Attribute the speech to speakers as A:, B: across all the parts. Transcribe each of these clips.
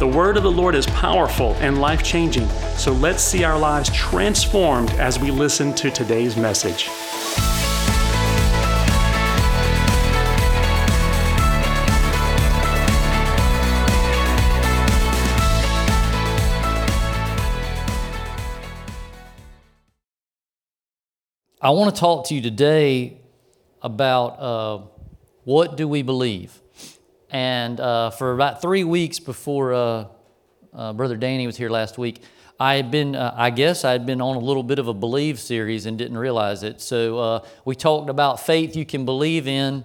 A: The word of the Lord is powerful and life changing, so let's see our lives transformed as we listen to today's message.
B: I want to talk to you today about uh, what do we believe. And uh, for about three weeks before uh, uh Brother Danny was here last week, I had been, uh, I guess, I had been on a little bit of a believe series and didn't realize it. So uh, we talked about faith you can believe in.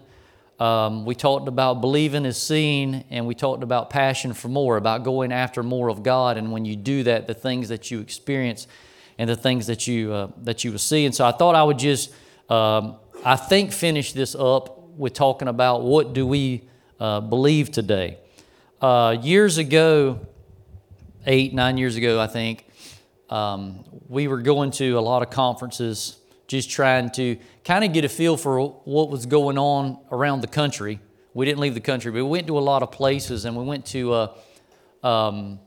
B: Um, we talked about believing is seen, and we talked about passion for more, about going after more of God. And when you do that, the things that you experience and the things that you uh, that you will see. And so I thought I would just, um, I think, finish this up with talking about what do we uh, believe today. Uh, years ago, eight nine years ago, I think, um, we were going to a lot of conferences, just trying to kind of get a feel for what was going on around the country. We didn't leave the country, but we went to a lot of places, and we went to. Uh, um,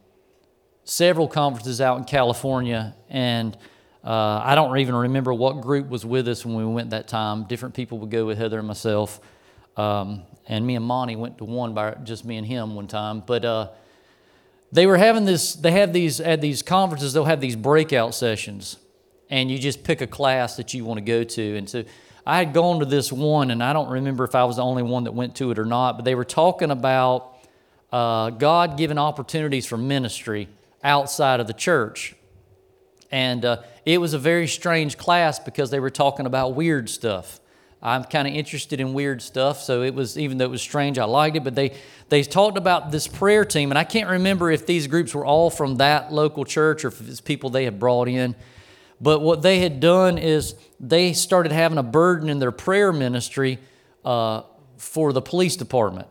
B: several conferences out in California, and uh, I don't even remember what group was with us when we went that time. Different people would go with Heather and myself, um, and me and Monty went to one by just me and him one time. But uh, they were having this. They have these at these conferences. They'll have these breakout sessions, and you just pick a class that you want to go to. And so I had gone to this one, and I don't remember if I was the only one that went to it or not. But they were talking about uh, God given opportunities for ministry outside of the church. And uh, it was a very strange class because they were talking about weird stuff. I'm kind of interested in weird stuff, so it was even though it was strange, I liked it. But they they talked about this prayer team, and I can't remember if these groups were all from that local church or if it's people they had brought in. But what they had done is they started having a burden in their prayer ministry uh, for the police department.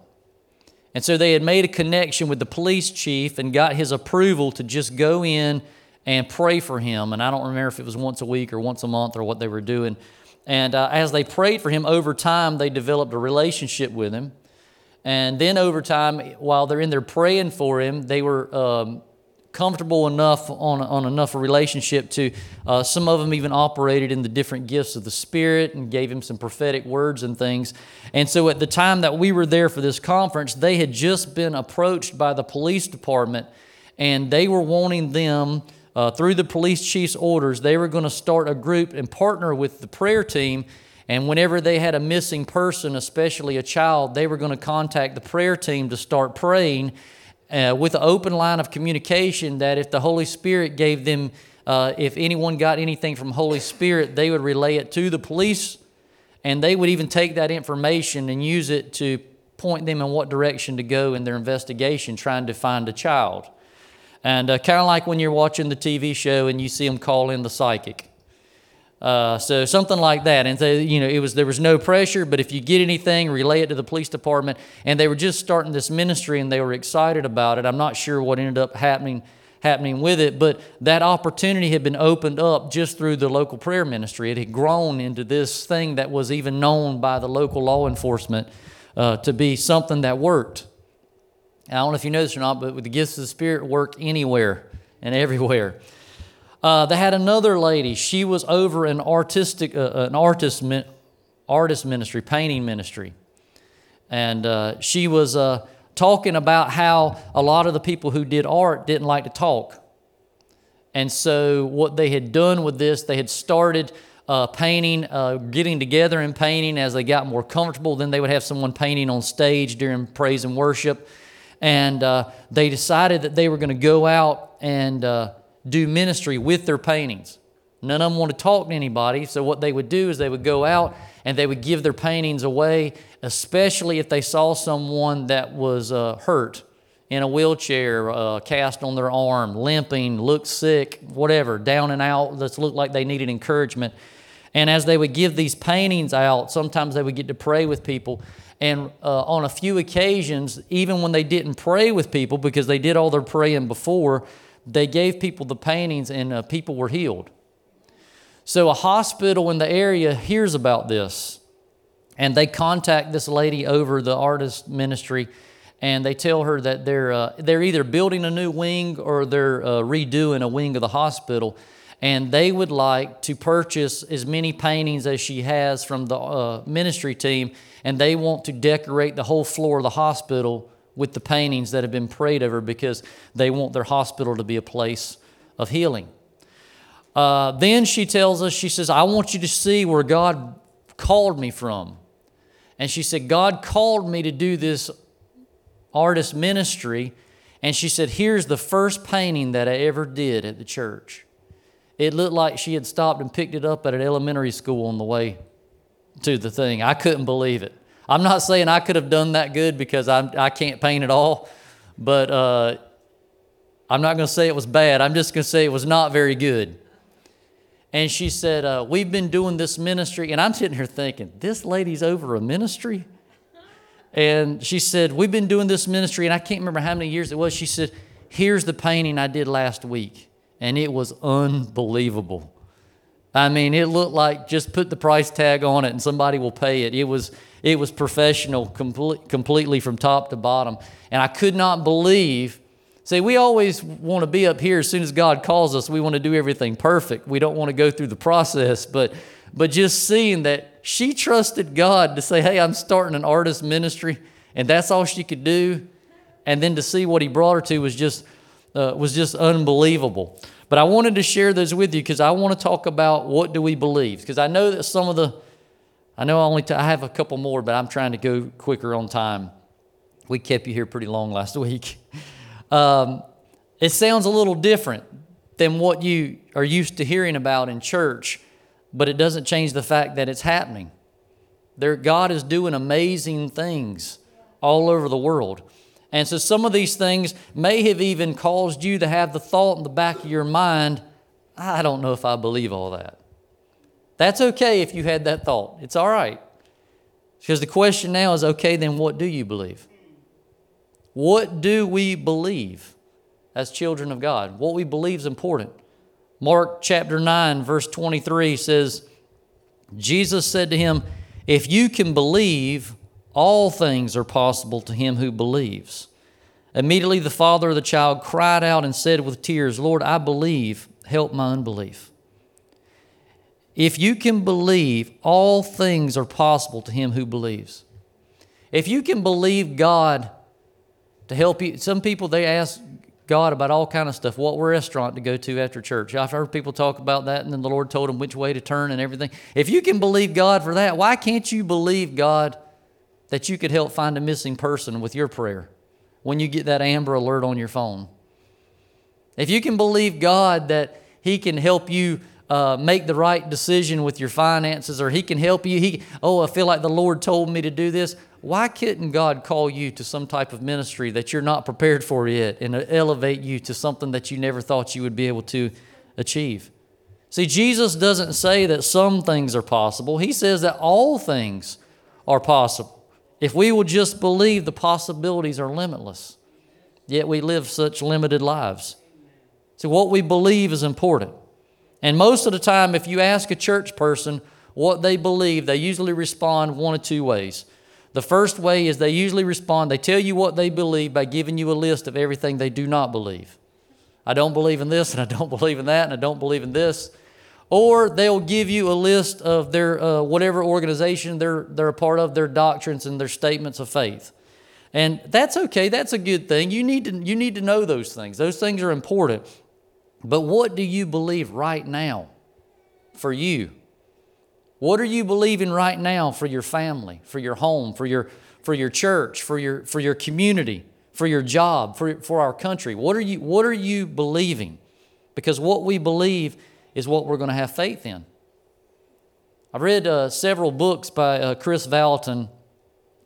B: And so they had made a connection with the police chief and got his approval to just go in and pray for him. And I don't remember if it was once a week or once a month or what they were doing. And uh, as they prayed for him over time, they developed a relationship with him. And then over time, while they're in there praying for him, they were um, comfortable enough on, on enough a relationship to uh, some of them even operated in the different gifts of the spirit and gave him some prophetic words and things and so at the time that we were there for this conference they had just been approached by the police department and they were wanting them uh, through the police chief's orders they were going to start a group and partner with the prayer team and whenever they had a missing person especially a child they were going to contact the prayer team to start praying uh, with an open line of communication that if the Holy Spirit gave them, uh, if anyone got anything from Holy Spirit, they would relay it to the police, and they would even take that information and use it to point them in what direction to go in their investigation, trying to find a child. And uh, kind of like when you're watching the TV show and you see them call in the psychic. Uh, so something like that, and so, you know, it was there was no pressure. But if you get anything, relay it to the police department. And they were just starting this ministry, and they were excited about it. I'm not sure what ended up happening happening with it, but that opportunity had been opened up just through the local prayer ministry. It had grown into this thing that was even known by the local law enforcement uh, to be something that worked. I don't know if you know this or not, but the gifts of the Spirit work anywhere and everywhere. Uh, they had another lady. She was over an artistic, uh, uh, an artist, artist ministry, painting ministry, and uh, she was uh, talking about how a lot of the people who did art didn't like to talk, and so what they had done with this, they had started. Uh, painting, getting together and painting as they got more comfortable. Then they would have someone painting on stage during praise and worship. And uh, they decided that they were going to go out and uh, do ministry with their paintings. None of them want to talk to anybody, so what they would do is they would go out and they would give their paintings away, especially if they saw someone that was uh, hurt in a wheelchair, uh, cast on their arm, limping, looked sick, whatever, down and out, that looked like they needed encouragement. And as they would give these paintings out, sometimes they would get to pray with people. And uh, on a few occasions, even when they didn't pray with people because they did all their praying before, they gave people the paintings and uh, people were healed. So a hospital in the area hears about this and they contact this lady over the artist ministry and they tell her that they're, uh, they're either building a new wing or they're uh, redoing a wing of the hospital and they would like to purchase as many paintings as she has from the uh, ministry team, and they want to decorate the whole floor of the hospital with the paintings that have been prayed over because they want their hospital to be a place of healing. Uh, then she tells us, she says, I want you to see where God called me from. And she said, God called me to do this artist ministry. And she said, Here's the first painting that I ever did at the church. It looked like she had stopped and picked it up at an elementary school on the way to the thing. I couldn't believe it. I'm not saying I could have done that good because I'm, I can't paint at all, but uh, I'm not going to say it was bad. I'm just going to say it was not very good. And she said, uh, We've been doing this ministry. And I'm sitting here thinking, This lady's over a ministry? And she said, We've been doing this ministry, and I can't remember how many years it was. She said, Here's the painting I did last week and it was unbelievable. I mean, it looked like just put the price tag on it and somebody will pay it. It was it was professional complete, completely from top to bottom. And I could not believe See, we always want to be up here as soon as God calls us. We want to do everything perfect. We don't want to go through the process, but but just seeing that she trusted God to say, "Hey, I'm starting an artist ministry," and that's all she could do, and then to see what He brought her to was just uh, was just unbelievable. But I wanted to share those with you because I want to talk about what do we believe. Because I know that some of the, I know I only t- I have a couple more, but I'm trying to go quicker on time. We kept you here pretty long last week. Um, it sounds a little different than what you are used to hearing about in church, but it doesn't change the fact that it's happening. There, God is doing amazing things all over the world. And so some of these things may have even caused you to have the thought in the back of your mind, I don't know if I believe all that. That's okay if you had that thought. It's all right. Because the question now is okay, then what do you believe? What do we believe as children of God? What we believe is important. Mark chapter 9, verse 23 says, Jesus said to him, If you can believe, all things are possible to him who believes. Immediately the father of the child cried out and said with tears, Lord, I believe, help my unbelief. If you can believe, all things are possible to him who believes. If you can believe God to help you, some people they ask God about all kind of stuff, what restaurant to go to after church. I've heard people talk about that, and then the Lord told them which way to turn and everything. If you can believe God for that, why can't you believe God that you could help find a missing person with your prayer when you get that Amber Alert on your phone. If you can believe God that He can help you uh, make the right decision with your finances, or He can help you, He, oh, I feel like the Lord told me to do this. Why couldn't God call you to some type of ministry that you're not prepared for yet and elevate you to something that you never thought you would be able to achieve? See, Jesus doesn't say that some things are possible, He says that all things are possible. If we will just believe, the possibilities are limitless. Yet we live such limited lives. So, what we believe is important. And most of the time, if you ask a church person what they believe, they usually respond one of two ways. The first way is they usually respond, they tell you what they believe by giving you a list of everything they do not believe. I don't believe in this, and I don't believe in that, and I don't believe in this or they'll give you a list of their uh, whatever organization they're, they're a part of, their doctrines and their statements of faith. And that's okay, that's a good thing. You need, to, you need to know those things, those things are important. But what do you believe right now for you? What are you believing right now for your family, for your home, for your, for your church, for your, for your community, for your job, for, for our country? What are, you, what are you believing? Because what we believe is what we're going to have faith in. I've read uh, several books by uh, Kris Vallotton,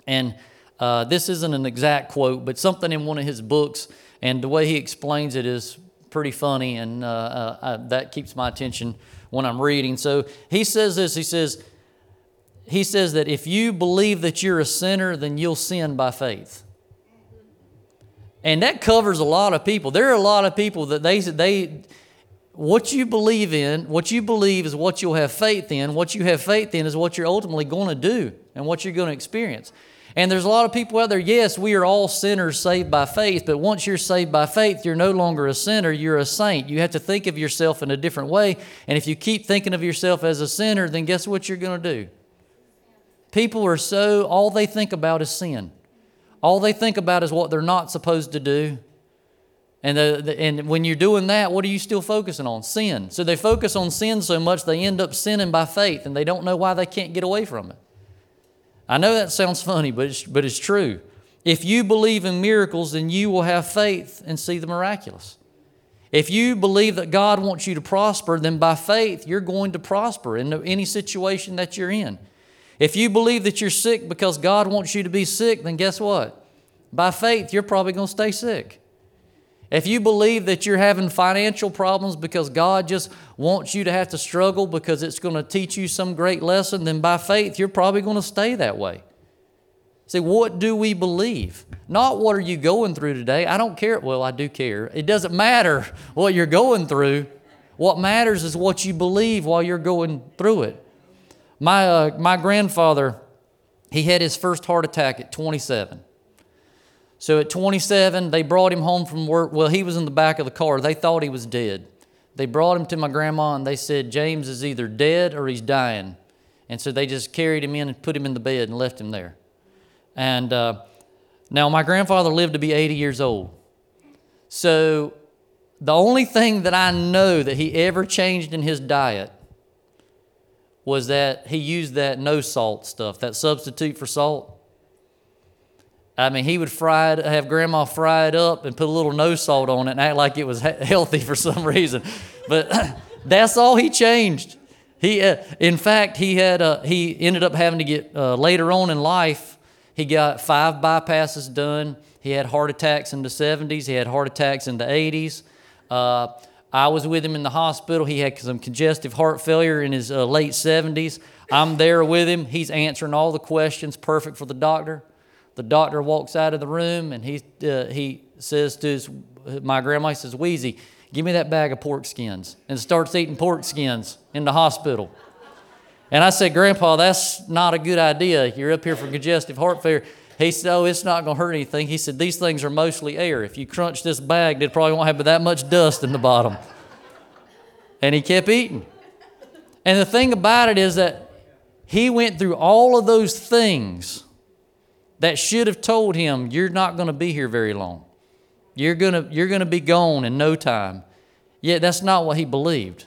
B: and uh, this isn't an exact quote, but something in one of his books, and the way he explains it is pretty funny, and uh, uh, uh, that keeps my attention when I'm reading. So he says this. He says, he says that if you believe that you're a sinner, then you'll sin by faith. And that covers a lot of people. There are a lot of people that they they what you believe in, what you believe is what you'll have faith in. What you have faith in is what you're ultimately going to do and what you're going to experience. And there's a lot of people out there, yes, we are all sinners saved by faith, but once you're saved by faith, you're no longer a sinner, you're a saint. You have to think of yourself in a different way. And if you keep thinking of yourself as a sinner, then guess what you're going to do? People are so, all they think about is sin. All they think about is what they're not supposed to do. And, the, the, and when you're doing that, what are you still focusing on? Sin. So they focus on sin so much they end up sinning by faith and they don't know why they can't get away from it. I know that sounds funny, but it's, but it's true. If you believe in miracles, then you will have faith and see the miraculous. If you believe that God wants you to prosper, then by faith you're going to prosper in any situation that you're in. If you believe that you're sick because God wants you to be sick, then guess what? By faith, you're probably going to stay sick. If you believe that you're having financial problems because God just wants you to have to struggle because it's going to teach you some great lesson, then by faith, you're probably going to stay that way. See, what do we believe? Not what are you going through today. I don't care. Well, I do care. It doesn't matter what you're going through. What matters is what you believe while you're going through it. My, uh, my grandfather, he had his first heart attack at 27. So at 27, they brought him home from work. Well, he was in the back of the car. They thought he was dead. They brought him to my grandma and they said, James is either dead or he's dying. And so they just carried him in and put him in the bed and left him there. And uh, now my grandfather lived to be 80 years old. So the only thing that I know that he ever changed in his diet was that he used that no salt stuff, that substitute for salt. I mean, he would fry it, have grandma fry it up and put a little no salt on it and act like it was healthy for some reason. But that's all he changed. He, uh, in fact, he had uh, he ended up having to get uh, later on in life. He got five bypasses done. He had heart attacks in the 70s. He had heart attacks in the 80s. I was with him in the hospital. He had some congestive heart failure in his uh, late 70s. I'm there with him. He's answering all the questions, perfect for the doctor. The doctor walks out of the room and he, uh, he says to his, my grandma, he says, Wheezy, give me that bag of pork skins, and starts eating pork skins in the hospital. And I said, Grandpa, that's not a good idea. You're up here for congestive heart failure. He said, Oh, it's not going to hurt anything. He said, These things are mostly air. If you crunch this bag, it probably won't have that much dust in the bottom. And he kept eating. And the thing about it is that he went through all of those things that should have told him, You're not going to be here very long. You're going to, you're going to be gone in no time. Yet that's not what he believed.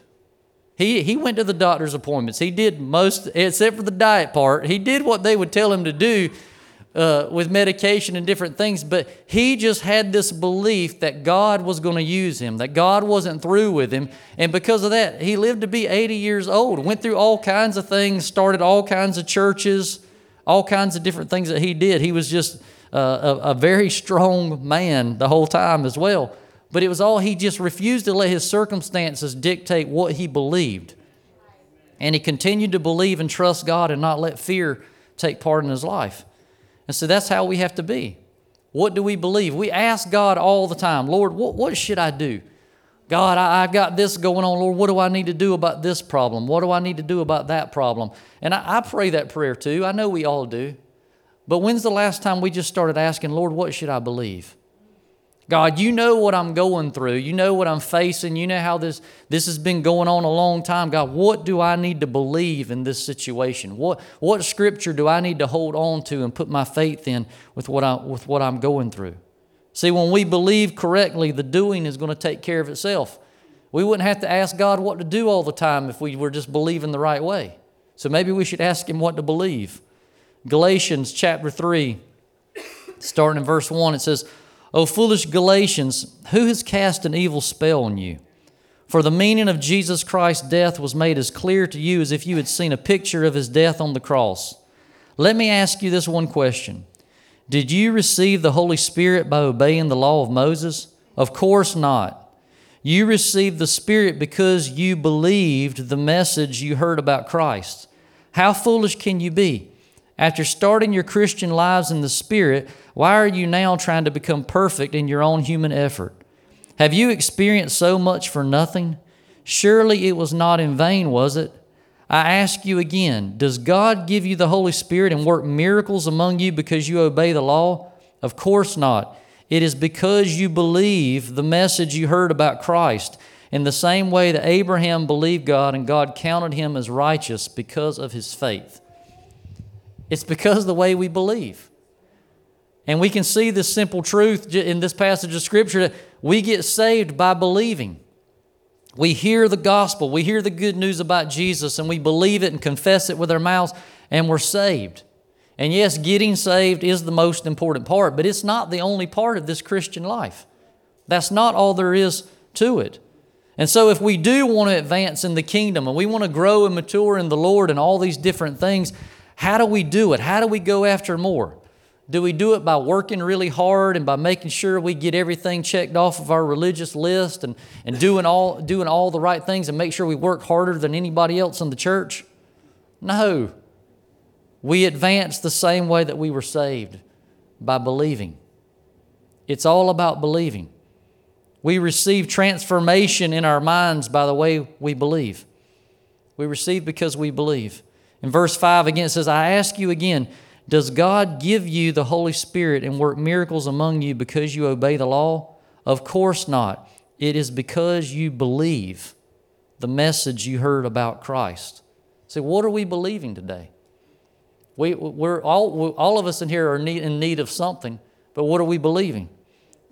B: He, he went to the doctor's appointments. He did most, except for the diet part, he did what they would tell him to do uh, with medication and different things, but he just had this belief that God was going to use him, that God wasn't through with him. And because of that, he lived to be 80 years old, went through all kinds of things, started all kinds of churches, all kinds of different things that he did. He was just uh, a, a very strong man the whole time as well. But it was all, he just refused to let his circumstances dictate what he believed. And he continued to believe and trust God and not let fear take part in his life. And so that's how we have to be. What do we believe? We ask God all the time, Lord, what, what should I do? God, I, I got this going on. Lord, what do I need to do about this problem? What do I need to do about that problem? And I, I pray that prayer too. I know we all do. But when's the last time we just started asking, Lord, what should I believe? God, you know what I'm going through. You know what I'm facing. You know how this, this has been going on a long time. God, what do I need to believe in this situation? What, what scripture do I need to hold on to and put my faith in with what, I, with what I'm going through? See, when we believe correctly, the doing is going to take care of itself. We wouldn't have to ask God what to do all the time if we were just believing the right way. So maybe we should ask Him what to believe. Galatians chapter 3, starting in verse 1, it says, O foolish Galatians, who has cast an evil spell on you? For the meaning of Jesus Christ's death was made as clear to you as if you had seen a picture of his death on the cross. Let me ask you this one question Did you receive the Holy Spirit by obeying the law of Moses? Of course not. You received the Spirit because you believed the message you heard about Christ. How foolish can you be? After starting your Christian lives in the Spirit, why are you now trying to become perfect in your own human effort? Have you experienced so much for nothing? Surely it was not in vain, was it? I ask you again Does God give you the Holy Spirit and work miracles among you because you obey the law? Of course not. It is because you believe the message you heard about Christ in the same way that Abraham believed God and God counted him as righteous because of his faith. It's because of the way we believe. And we can see this simple truth in this passage of Scripture that we get saved by believing. We hear the gospel, we hear the good news about Jesus, and we believe it and confess it with our mouths, and we're saved. And yes, getting saved is the most important part, but it's not the only part of this Christian life. That's not all there is to it. And so, if we do want to advance in the kingdom and we want to grow and mature in the Lord and all these different things, how do we do it? How do we go after more? Do we do it by working really hard and by making sure we get everything checked off of our religious list and, and doing, all, doing all the right things and make sure we work harder than anybody else in the church? No. We advance the same way that we were saved by believing. It's all about believing. We receive transformation in our minds by the way we believe. We receive because we believe. In verse 5 again, it says, I ask you again, does God give you the Holy Spirit and work miracles among you because you obey the law? Of course not. It is because you believe the message you heard about Christ. So, what are we believing today? We, we're all, all of us in here are in need of something, but what are we believing?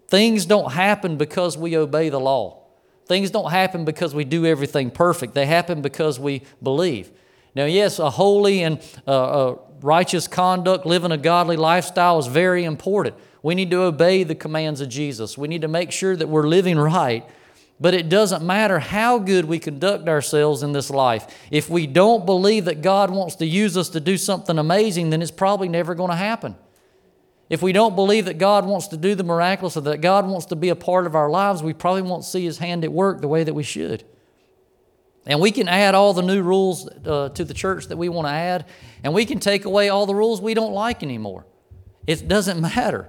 B: Things don't happen because we obey the law. Things don't happen because we do everything perfect. They happen because we believe. Now, yes, a holy and uh, righteous conduct, living a godly lifestyle is very important. We need to obey the commands of Jesus. We need to make sure that we're living right. But it doesn't matter how good we conduct ourselves in this life. If we don't believe that God wants to use us to do something amazing, then it's probably never going to happen. If we don't believe that God wants to do the miraculous or that God wants to be a part of our lives, we probably won't see His hand at work the way that we should. And we can add all the new rules uh, to the church that we want to add, and we can take away all the rules we don't like anymore. It doesn't matter.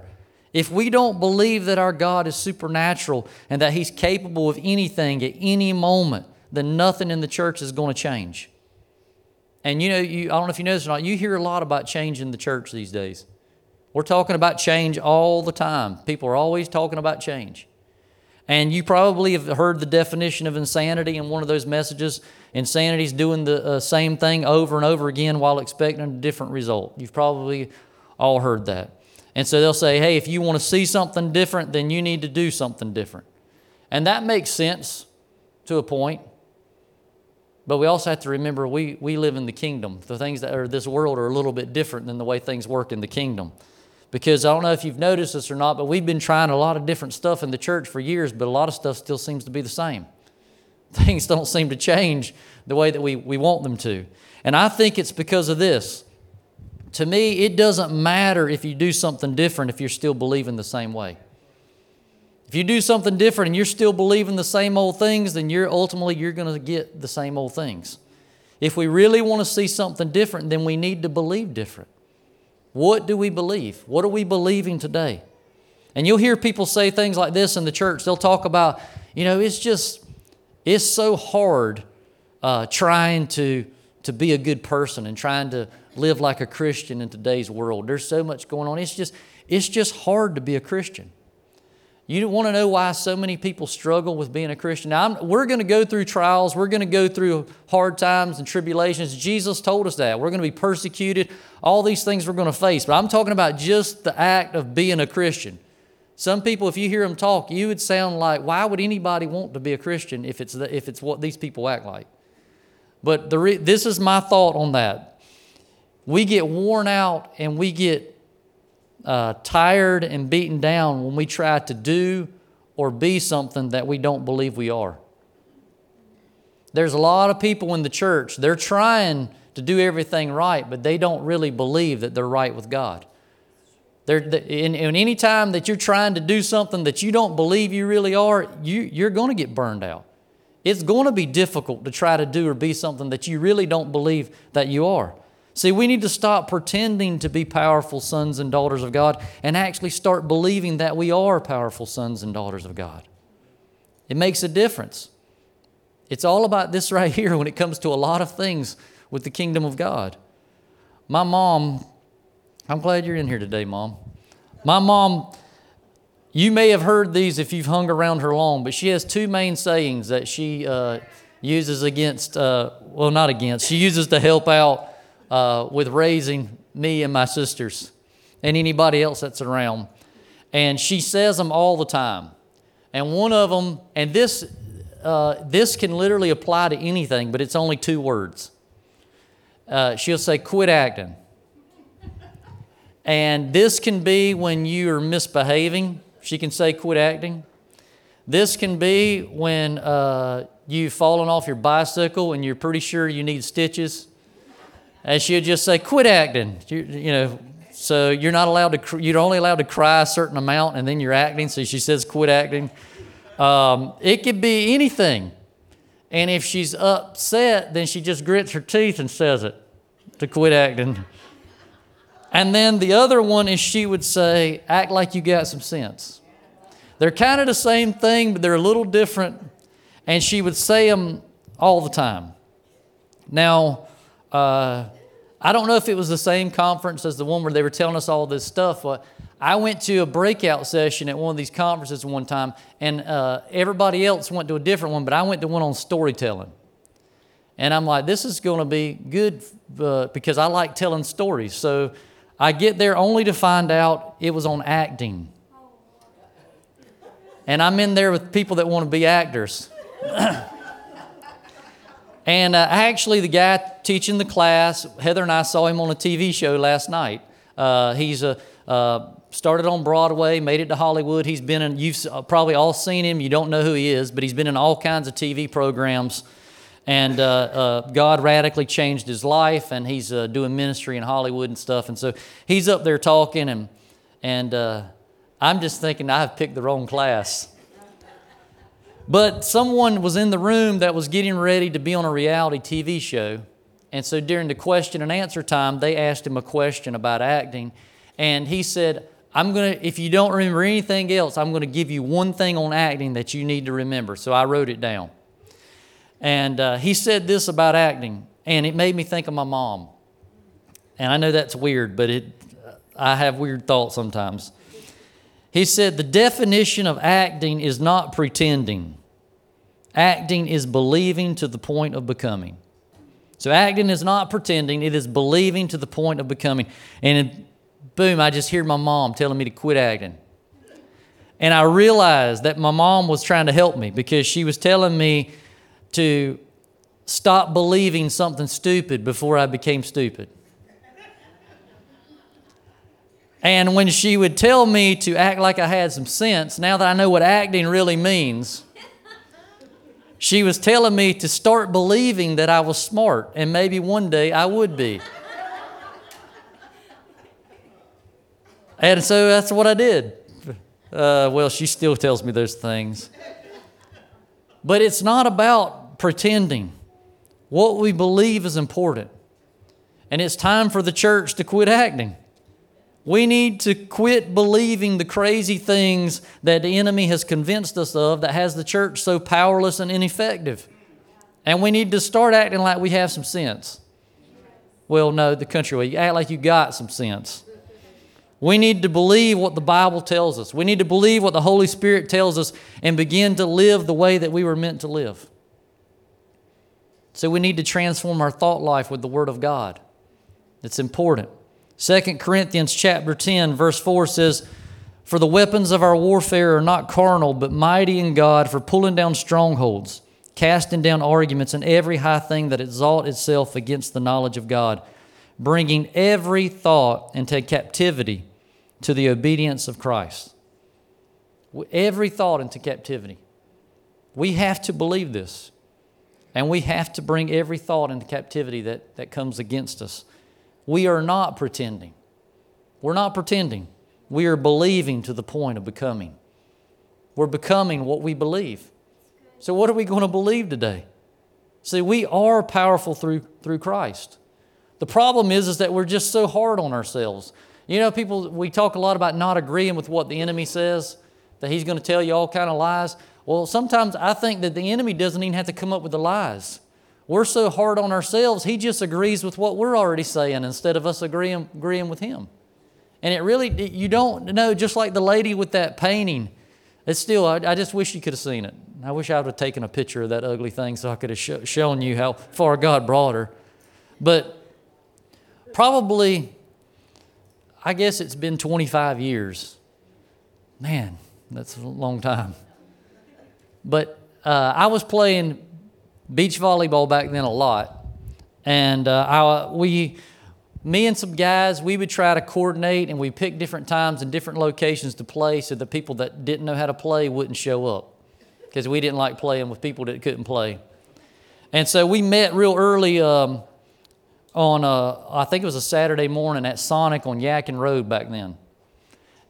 B: If we don't believe that our God is supernatural and that He's capable of anything at any moment, then nothing in the church is going to change. And you know, you, I don't know if you know this or not, you hear a lot about change in the church these days. We're talking about change all the time. People are always talking about change. And you probably have heard the definition of insanity in one of those messages. Insanity is doing the uh, same thing over and over again while expecting a different result. You've probably all heard that. And so they'll say, hey, if you want to see something different, then you need to do something different. And that makes sense to a point. But we also have to remember we, we live in the kingdom. The things that are this world are a little bit different than the way things work in the kingdom. Because I don't know if you've noticed this or not, but we've been trying a lot of different stuff in the church for years, but a lot of stuff still seems to be the same. Things don't seem to change the way that we, we want them to. And I think it's because of this. To me, it doesn't matter if you do something different if you're still believing the same way. If you do something different and you're still believing the same old things, then you're ultimately you're going to get the same old things. If we really want to see something different, then we need to believe different. What do we believe? What are we believing today? And you'll hear people say things like this in the church. They'll talk about, you know, it's just, it's so hard uh, trying to, to be a good person and trying to live like a Christian in today's world. There's so much going on. It's just, it's just hard to be a Christian. You want to know why so many people struggle with being a Christian? Now, I'm, we're going to go through trials. We're going to go through hard times and tribulations. Jesus told us that. We're going to be persecuted. All these things we're going to face. But I'm talking about just the act of being a Christian. Some people, if you hear them talk, you would sound like, why would anybody want to be a Christian if it's, the, if it's what these people act like? But the re- this is my thought on that. We get worn out and we get uh, tired and beaten down when we try to do or be something that we don't believe we are. There's a lot of people in the church, they're trying to do everything right, but they don't really believe that they're right with God. There, in, in any time that you're trying to do something that you don't believe you really are, you, you're going to get burned out. It's going to be difficult to try to do or be something that you really don't believe that you are. See, we need to stop pretending to be powerful sons and daughters of God and actually start believing that we are powerful sons and daughters of God. It makes a difference. It's all about this right here when it comes to a lot of things with the kingdom of God. My mom, I'm glad you're in here today, Mom. My mom, you may have heard these if you've hung around her long, but she has two main sayings that she uh, uses against, uh, well, not against, she uses to help out uh, with raising me and my sisters and anybody else that's around. And she says them all the time. And one of them, and this, uh, this can literally apply to anything, but it's only two words. Uh, she'll say, quit acting. And this can be when you are misbehaving. She can say, quit acting. This can be when uh, you've fallen off your bicycle and you're pretty sure you need stitches and she'd just say, "Quit acting." You, you know, so you're not allowed to. You're only allowed to cry a certain amount, and then you're acting. So she says, "Quit acting." Um, it could be anything, and if she's upset, then she just grits her teeth and says it to quit acting. And then the other one is she would say, "Act like you got some sense." They're kind of the same thing, but they're a little different. And she would say them all the time. Now, uh, I don't know if it was the same conference as the one where they were telling us all this stuff, but I went to a breakout session at one of these conferences one time, and uh, everybody else went to a different one, but I went to one on storytelling. And I'm like, this is going to be good uh, because I like telling stories. So I get there only to find out it was on acting. And I'm in there with people that want to be actors. And uh, actually, the guy teaching the class, Heather and I saw him on a TV show last night. Uh, he's uh, started on Broadway, made it to Hollywood. He's been in, you've probably all seen him. You don't know who he is, but he's been in all kinds of TV programs. And uh, uh, God radically changed his life, and he's uh, doing ministry in Hollywood and stuff. And so he's up there talking, and, and I'm just thinking, I've picked the wrong class. But someone was in the room that was getting ready to be on a reality TV show. And so during the question and answer time, they asked him a question about acting. And he said, I'm going to, if you don't remember anything else, I'm going to give you one thing on acting that you need to remember. So I wrote it down. And uh, he said this about acting, and it made me think of my mom. And I know that's weird, but it, I have weird thoughts sometimes. He said, The definition of acting is not pretending, acting is believing to the point of becoming. So, acting is not pretending, it is believing to the point of becoming. And it, boom, I just hear my mom telling me to quit acting. And I realized that my mom was trying to help me because she was telling me to stop believing something stupid before I became stupid. And when she would tell me to act like I had some sense, now that I know what acting really means, she was telling me to start believing that I was smart and maybe one day I would be. And so that's what I did. Uh, well, she still tells me those things. But it's not about pretending. What we believe is important. And it's time for the church to quit acting. We need to quit believing the crazy things that the enemy has convinced us of that has the church so powerless and ineffective. And we need to start acting like we have some sense. Well, no, the country way. You act like you got some sense. We need to believe what the Bible tells us. We need to believe what the Holy Spirit tells us and begin to live the way that we were meant to live. So we need to transform our thought life with the Word of God. It's important. 2 Corinthians chapter 10 verse 4 says, "For the weapons of our warfare are not carnal, but mighty in God for pulling down strongholds, casting down arguments and every high thing that exalt itself against the knowledge of God, bringing every thought into captivity to the obedience of Christ." Every thought into captivity. We have to believe this. And we have to bring every thought into captivity that, that comes against us. We are not pretending. We're not pretending. We are believing to the point of becoming. We're becoming what we believe. So, what are we going to believe today? See, we are powerful through, through Christ. The problem is, is that we're just so hard on ourselves. You know, people, we talk a lot about not agreeing with what the enemy says, that he's going to tell you all kind of lies. Well, sometimes I think that the enemy doesn't even have to come up with the lies. We're so hard on ourselves, he just agrees with what we're already saying instead of us agreeing, agreeing with him. And it really, you don't know, just like the lady with that painting, it's still, I, I just wish you could have seen it. I wish I would have taken a picture of that ugly thing so I could have sh- shown you how far God brought her. But probably, I guess it's been 25 years. Man, that's a long time. But uh, I was playing beach volleyball back then a lot. And uh, I, we, me and some guys, we would try to coordinate and we pick different times and different locations to play so the people that didn't know how to play wouldn't show up because we didn't like playing with people that couldn't play. And so we met real early um, on, a, I think it was a Saturday morning at Sonic on Yadkin Road back then.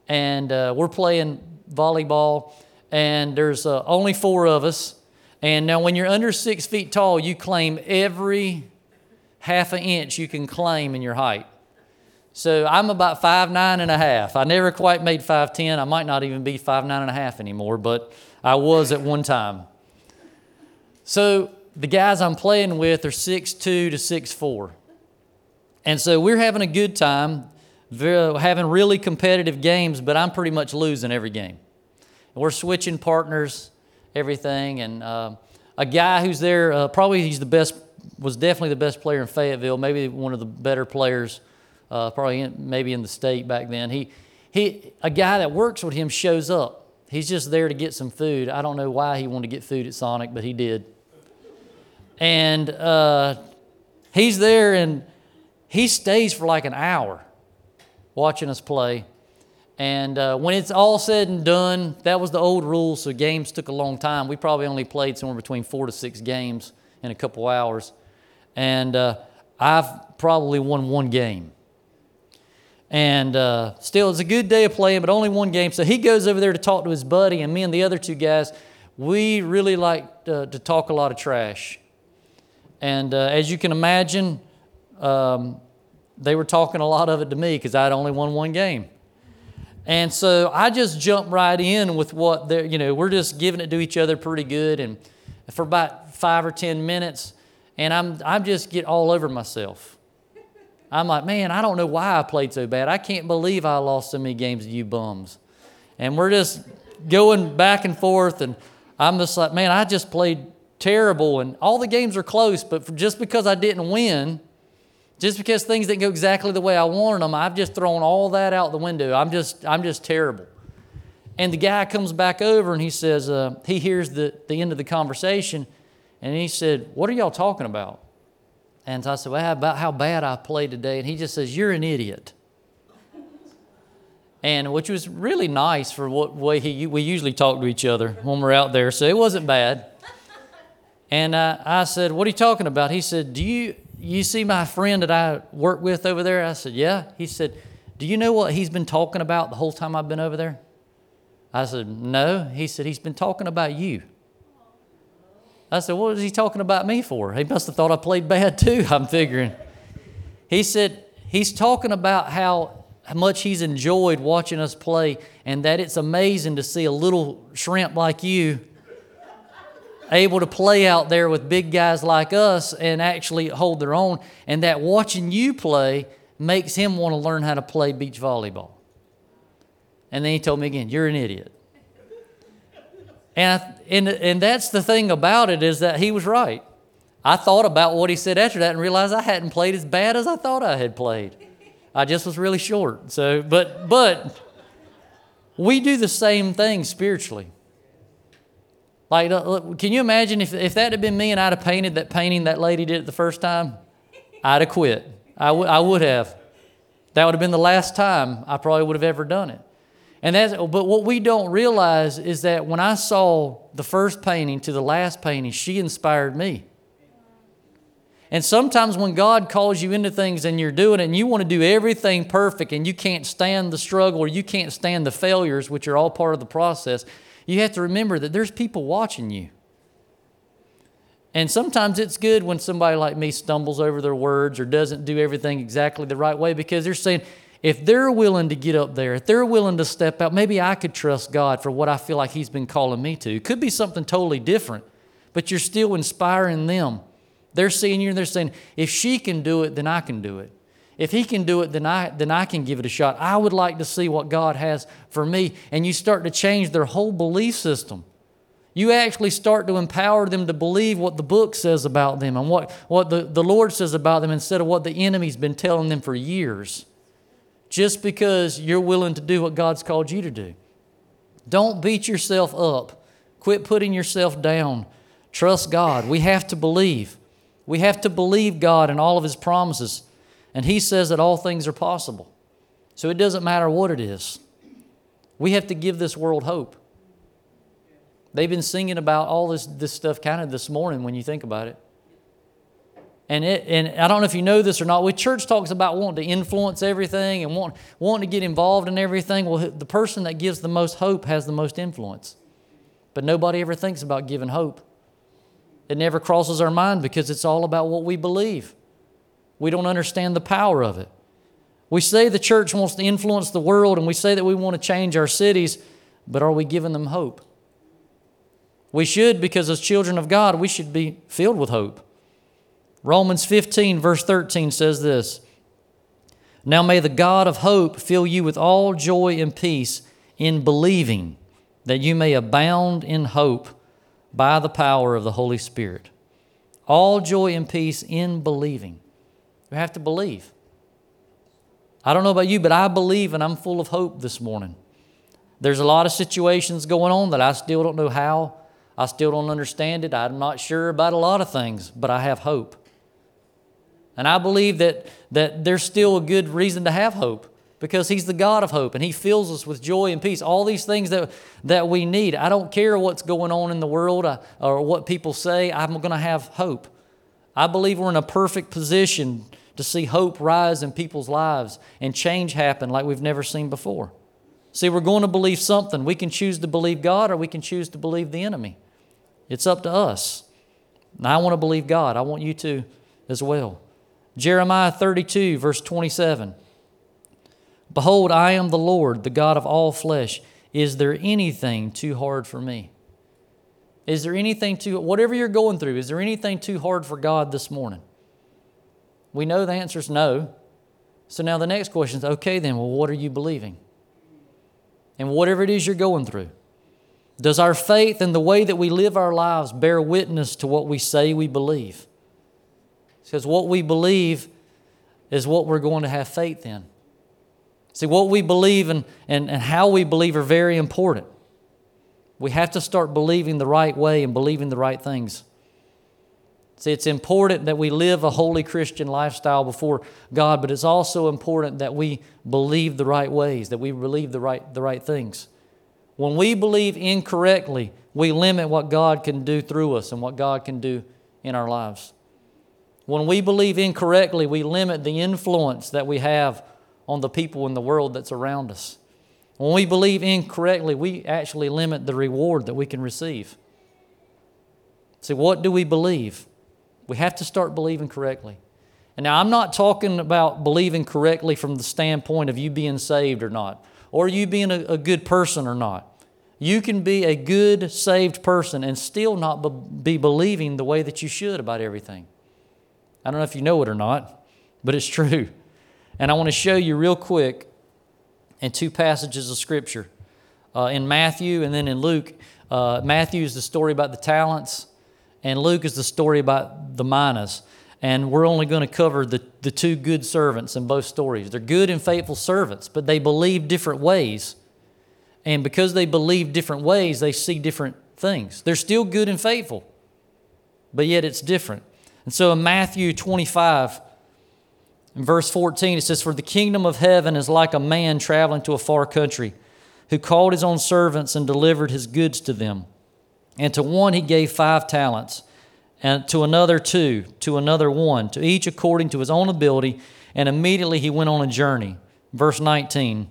B: And uh, we're playing volleyball, and there's uh, only four of us. And now, when you're under six feet tall, you claim every half an inch you can claim in your height. So I'm about five nine and a half. I never quite made five ten. I might not even be five nine and a half anymore, but I was at one time. So the guys I'm playing with are six two to six four, And so we're having a good time, having really competitive games, but I'm pretty much losing every game. We're switching partners, everything. And uh, a guy who's there, uh, probably he's the best, was definitely the best player in Fayetteville, maybe one of the better players, uh, probably in, maybe in the state back then. He, he, a guy that works with him shows up He's just there to get some food. I don't know why he wanted to get food at Sonic, but he did. And uh, he's there and he stays for like an hour watching us play. And uh, when it's all said and done, that was the old rule, so games took a long time. We probably only played somewhere between four to six games in a couple hours. And uh, I've probably won one game. And uh, still, it's a good day of playing, but only one game. So he goes over there to talk to his buddy, and me and the other two guys, we really like to, to talk a lot of trash. And uh, as you can imagine, um, they were talking a lot of it to me because I'd only won one game. And so I just jumped right in with what they're, you know, we're just giving it to each other pretty good. And for about five or 10 minutes, and I'm, I'm just get all over myself. I'm like, man, I don't know why I played so bad. I can't believe I lost so many games to you bums. And we're just going back and forth, and I'm just like, man, I just played terrible, and all the games are close, but just because I didn't win, just because things didn't go exactly the way I wanted them, I've just thrown all that out the window. I'm just, I'm just terrible. And the guy comes back over and he says, uh, he hears the, the end of the conversation, and he said, What are y'all talking about? And I said, Well, about how bad I played today. And he just says, You're an idiot. And which was really nice for what way he, we usually talk to each other when we're out there. So it wasn't bad. And uh, I said, What are you talking about? He said, Do you, you see my friend that I work with over there? I said, Yeah. He said, Do you know what he's been talking about the whole time I've been over there? I said, No. He said, He's been talking about you. I said, What is he talking about me for? He must have thought I played bad too, I'm figuring. He said, He's talking about how, how much he's enjoyed watching us play and that it's amazing to see a little shrimp like you able to play out there with big guys like us and actually hold their own, and that watching you play makes him want to learn how to play beach volleyball. And then he told me again, You're an idiot. And, and, and that's the thing about it is that he was right. I thought about what he said after that and realized I hadn't played as bad as I thought I had played. I just was really short. So, but, but we do the same thing spiritually. Like, can you imagine if, if that had been me and I'd have painted that painting that lady did it the first time? I'd have quit. I, w- I would have. That would have been the last time I probably would have ever done it. And that's, but what we don't realize is that when I saw the first painting to the last painting, she inspired me. And sometimes when God calls you into things and you're doing it and you want to do everything perfect and you can't stand the struggle or you can't stand the failures, which are all part of the process, you have to remember that there's people watching you. And sometimes it's good when somebody like me stumbles over their words or doesn't do everything exactly the right way because they're saying, if they're willing to get up there, if they're willing to step out, maybe I could trust God for what I feel like He's been calling me to. It could be something totally different, but you're still inspiring them. They're seeing you and they're saying, if she can do it, then I can do it. If he can do it, then I, then I can give it a shot. I would like to see what God has for me. And you start to change their whole belief system. You actually start to empower them to believe what the book says about them and what, what the, the Lord says about them instead of what the enemy's been telling them for years. Just because you're willing to do what God's called you to do. Don't beat yourself up. Quit putting yourself down. Trust God. We have to believe. We have to believe God and all of His promises. And He says that all things are possible. So it doesn't matter what it is. We have to give this world hope. They've been singing about all this, this stuff kind of this morning when you think about it. And, it, and I don't know if you know this or not. When church talks about wanting to influence everything and want, wanting to get involved in everything, well, the person that gives the most hope has the most influence. But nobody ever thinks about giving hope. It never crosses our mind because it's all about what we believe. We don't understand the power of it. We say the church wants to influence the world and we say that we want to change our cities, but are we giving them hope? We should, because as children of God, we should be filled with hope. Romans 15, verse 13 says this Now may the God of hope fill you with all joy and peace in believing, that you may abound in hope by the power of the Holy Spirit. All joy and peace in believing. We have to believe. I don't know about you, but I believe and I'm full of hope this morning. There's a lot of situations going on that I still don't know how I still don't understand it. I'm not sure about a lot of things, but I have hope. And I believe that, that there's still a good reason to have hope because He's the God of hope and He fills us with joy and peace. All these things that, that we need. I don't care what's going on in the world uh, or what people say, I'm going to have hope. I believe we're in a perfect position to see hope rise in people's lives and change happen like we've never seen before. See, we're going to believe something. We can choose to believe God or we can choose to believe the enemy. It's up to us. And I want to believe God. I want you to as well. Jeremiah 32, verse 27. Behold, I am the Lord, the God of all flesh. Is there anything too hard for me? Is there anything too, whatever you're going through, is there anything too hard for God this morning? We know the answer is no. So now the next question is okay, then, well, what are you believing? And whatever it is you're going through, does our faith and the way that we live our lives bear witness to what we say we believe? Because what we believe is what we're going to have faith in. See, what we believe and, and, and how we believe are very important. We have to start believing the right way and believing the right things. See, it's important that we live a holy Christian lifestyle before God, but it's also important that we believe the right ways, that we believe the right, the right things. When we believe incorrectly, we limit what God can do through us and what God can do in our lives. When we believe incorrectly, we limit the influence that we have on the people in the world that's around us. When we believe incorrectly, we actually limit the reward that we can receive. See, what do we believe? We have to start believing correctly. And now, I'm not talking about believing correctly from the standpoint of you being saved or not or you being a, a good person or not. You can be a good, saved person and still not be believing the way that you should about everything. I don't know if you know it or not, but it's true. And I want to show you real quick in two passages of Scripture uh, in Matthew and then in Luke. Uh, Matthew is the story about the talents, and Luke is the story about the minas and we're only going to cover the, the two good servants in both stories. They're good and faithful servants, but they believe different ways. And because they believe different ways, they see different things. They're still good and faithful, but yet it's different. And so in Matthew 25, in verse 14, it says, For the kingdom of heaven is like a man traveling to a far country, who called his own servants and delivered his goods to them. And to one he gave five talents and to another two, to another one, to each according to his own ability. And immediately he went on a journey. Verse 19.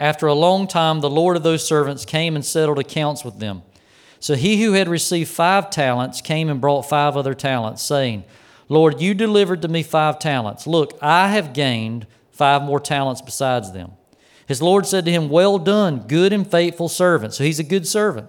B: After a long time, the Lord of those servants came and settled accounts with them. So he who had received five talents came and brought five other talents, saying, Lord, you delivered to me five talents. Look, I have gained five more talents besides them. His Lord said to him, Well done, good and faithful servant. So he's a good servant.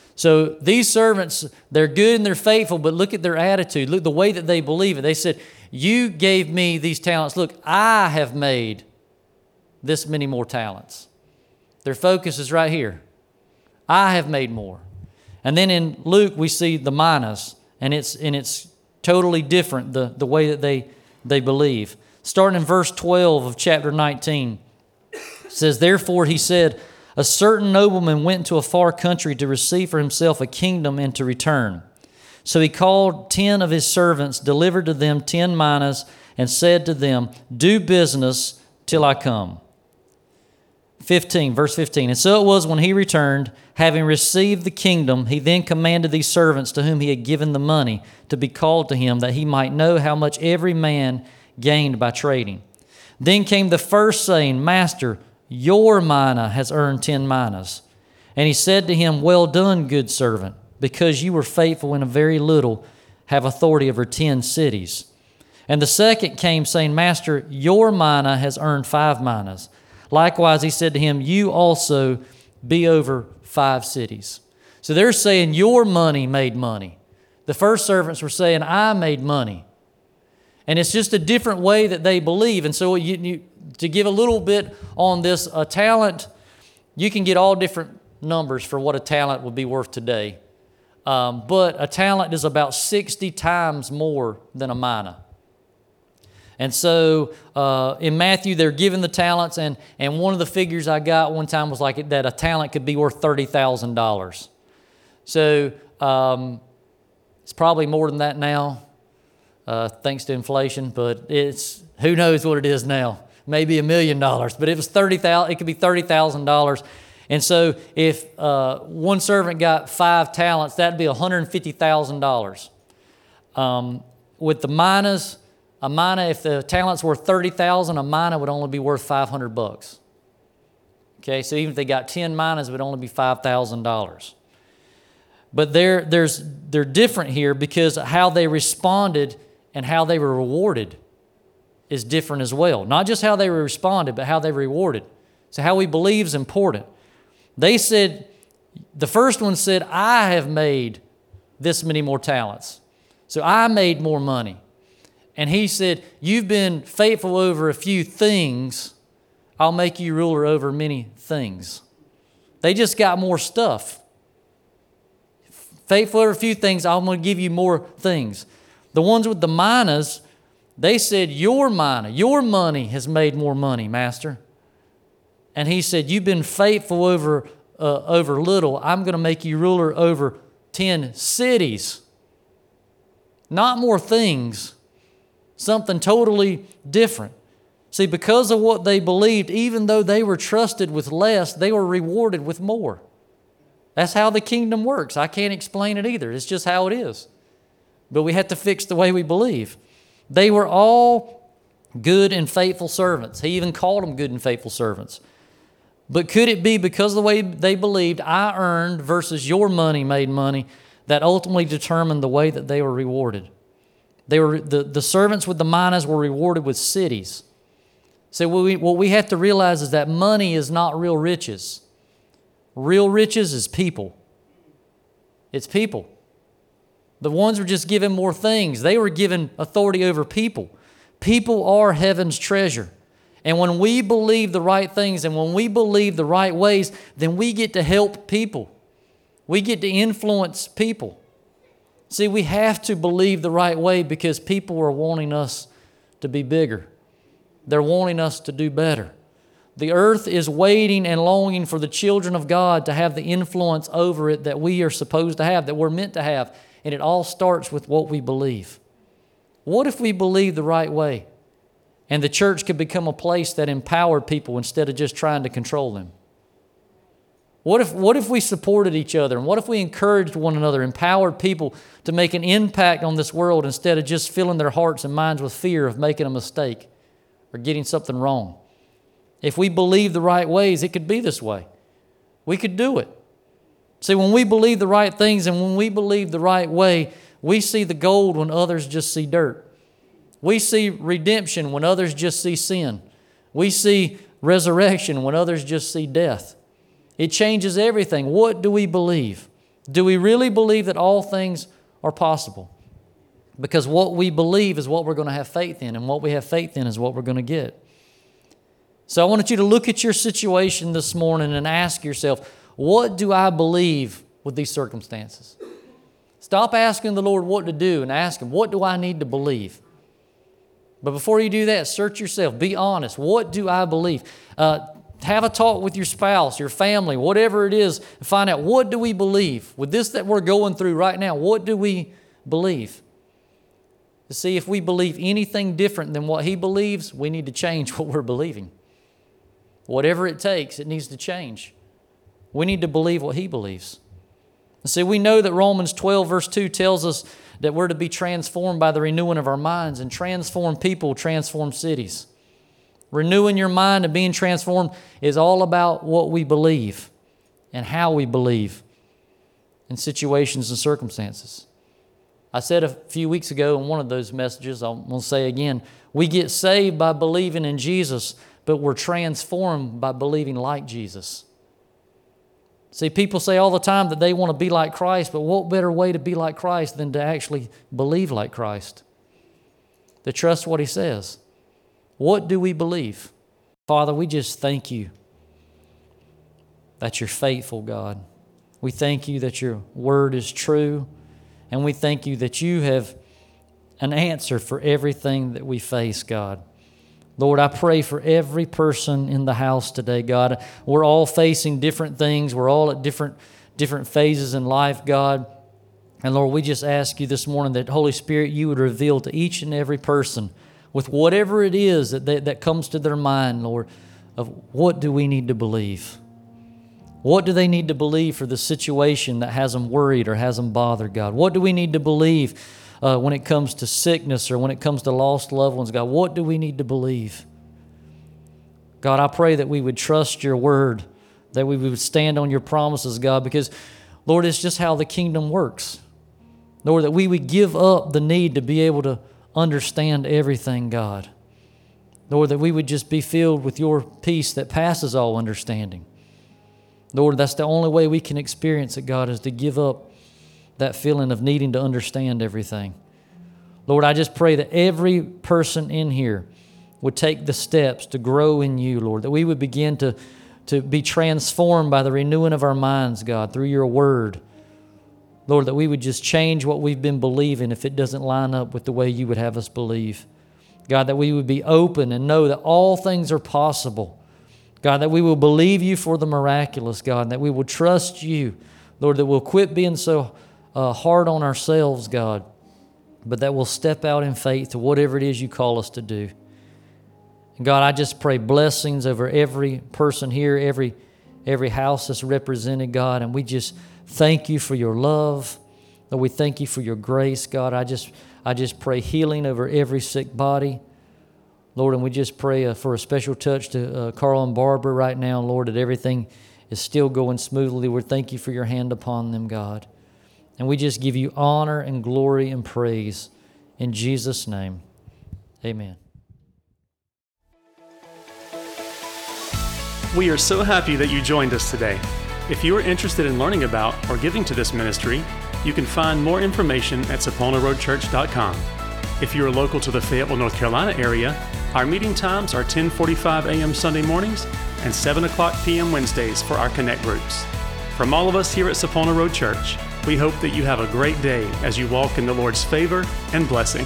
B: So these servants, they're good and they're faithful, but look at their attitude. Look the way that they believe it. They said, You gave me these talents. Look, I have made this many more talents. Their focus is right here. I have made more. And then in Luke, we see the and it's, and it's totally different, the, the way that they, they believe. Starting in verse 12 of chapter 19, says, Therefore he said, A certain nobleman went into a far country to receive for himself a kingdom and to return. So he called ten of his servants, delivered to them ten minas, and said to them, Do business till I come. 15, verse 15. And so it was when he returned, having received the kingdom, he then commanded these servants to whom he had given the money to be called to him, that he might know how much every man gained by trading. Then came the first saying, Master, your mina has earned ten minas. And he said to him, Well done, good servant, because you were faithful in a very little, have authority over ten cities. And the second came, saying, Master, your mina has earned five minas. Likewise, he said to him, You also be over five cities. So they're saying, Your money made money. The first servants were saying, I made money. And it's just a different way that they believe. And so, you, you, to give a little bit on this, a talent, you can get all different numbers for what a talent would be worth today. Um, but a talent is about 60 times more than a mina. And so uh, in Matthew, they're given the talents, and, and one of the figures I got one time was like that a talent could be worth $30,000. So um, it's probably more than that now, uh, thanks to inflation, but it's who knows what it is now. Maybe a million dollars, but it was thirty thousand. It could be thirty thousand dollars, and so if uh, one servant got five talents, that'd be one hundred fifty thousand um, dollars. With the minas, a mina, if the talent's were 30,000, a mina would only be worth 500 bucks. Okay, so even if they got 10 minas, it would only be $5,000. But they're, there's, they're different here because how they responded and how they were rewarded is different as well. Not just how they responded, but how they rewarded. So, how we believe is important. They said, the first one said, I have made this many more talents. So, I made more money. And he said, You've been faithful over a few things, I'll make you ruler over many things. They just got more stuff. Faithful over a few things, I'm going to give you more things. The ones with the minas, they said, Your mina, your money has made more money, Master. And he said, You've been faithful over, uh, over little. I'm going to make you ruler over 10 cities. Not more things, something totally different. See, because of what they believed, even though they were trusted with less, they were rewarded with more. That's how the kingdom works. I can't explain it either. It's just how it is. But we have to fix the way we believe. They were all good and faithful servants. He even called them good and faithful servants. But could it be because of the way they believed, I earned versus your money made money, that ultimately determined the way that they were rewarded? They were, the, the servants with the minas were rewarded with cities. So, what we, what we have to realize is that money is not real riches. Real riches is people. It's people. The ones were just given more things, they were given authority over people. People are heaven's treasure. And when we believe the right things and when we believe the right ways, then we get to help people. We get to influence people. See, we have to believe the right way because people are wanting us to be bigger. They're wanting us to do better. The earth is waiting and longing for the children of God to have the influence over it that we are supposed to have, that we're meant to have. And it all starts with what we believe. What if we believe the right way and the church could become a place that empowered people instead of just trying to control them? What if, what if we supported each other? And what if we encouraged one another, empowered people to make an impact on this world instead of just filling their hearts and minds with fear of making a mistake or getting something wrong? If we believe the right ways, it could be this way. We could do it. See, when we believe the right things and when we believe the right way, we see the gold when others just see dirt. We see redemption when others just see sin. We see resurrection when others just see death. It changes everything. What do we believe? Do we really believe that all things are possible? Because what we believe is what we're going to have faith in, and what we have faith in is what we're going to get. So I wanted you to look at your situation this morning and ask yourself, what do I believe with these circumstances? Stop asking the Lord what to do and ask Him, what do I need to believe? But before you do that, search yourself. Be honest. What do I believe? Uh, have a talk with your spouse, your family, whatever it is, and find out what do we believe? With this that we're going through right now, what do we believe? To see if we believe anything different than what he believes, we need to change what we're believing. Whatever it takes, it needs to change. We need to believe what he believes. See, we know that Romans 12, verse 2 tells us that we're to be transformed by the renewing of our minds, and transform people, transform cities. Renewing your mind and being transformed is all about what we believe and how we believe in situations and circumstances. I said a few weeks ago in one of those messages, I'm going to say again, we get saved by believing in Jesus, but we're transformed by believing like Jesus. See, people say all the time that they want to be like Christ, but what better way to be like Christ than to actually believe like Christ? To trust what He says. What do we believe? Father, we just thank you that you're faithful, God. We thank you that your word is true, and we thank you that you have an answer for everything that we face, God. Lord, I pray for every person in the house today, God. We're all facing different things. We're all at different different phases in life, God. And Lord, we just ask you this morning that Holy Spirit, you would reveal to each and every person with whatever it is that, they, that comes to their mind, Lord, of what do we need to believe? What do they need to believe for the situation that has them worried or has them bothered, God? What do we need to believe uh, when it comes to sickness or when it comes to lost loved ones, God? What do we need to believe? God, I pray that we would trust your word, that we would stand on your promises, God, because, Lord, it's just how the kingdom works. Lord, that we would give up the need to be able to understand everything, God. Lord, that we would just be filled with your peace that passes all understanding. Lord, that's the only way we can experience it, God, is to give up that feeling of needing to understand everything. Lord, I just pray that every person in here would take the steps to grow in you, Lord, that we would begin to, to be transformed by the renewing of our minds, God, through your word. Lord, that we would just change what we've been believing if it doesn't line up with the way you would have us believe. God, that we would be open and know that all things are possible. God, that we will believe you for the miraculous, God, that we will trust you. Lord, that we'll quit being so uh, hard on ourselves, God, but that we'll step out in faith to whatever it is you call us to do. God, I just pray blessings over every person here, every every house that's represented, God, and we just thank you for your love. Lord, we thank you for your grace, God. I just, I just pray healing over every sick body. Lord, and we just pray uh, for a special touch to uh, Carl and Barbara right now, Lord, that everything is still going smoothly. We thank you for your hand upon them, God. And we just give you honor and glory and praise in Jesus' name. Amen.
A: We are so happy that you joined us today. If you are interested in learning about or giving to this ministry, you can find more information at saponaroadchurch.com. If you are local to the Fayetteville, North Carolina area, our meeting times are 10:45 a.m. Sunday mornings and 7 o'clock p.m. Wednesdays for our connect groups. From all of us here at Sapona Road Church, we hope that you have a great day as you walk in the Lord's favor and blessing.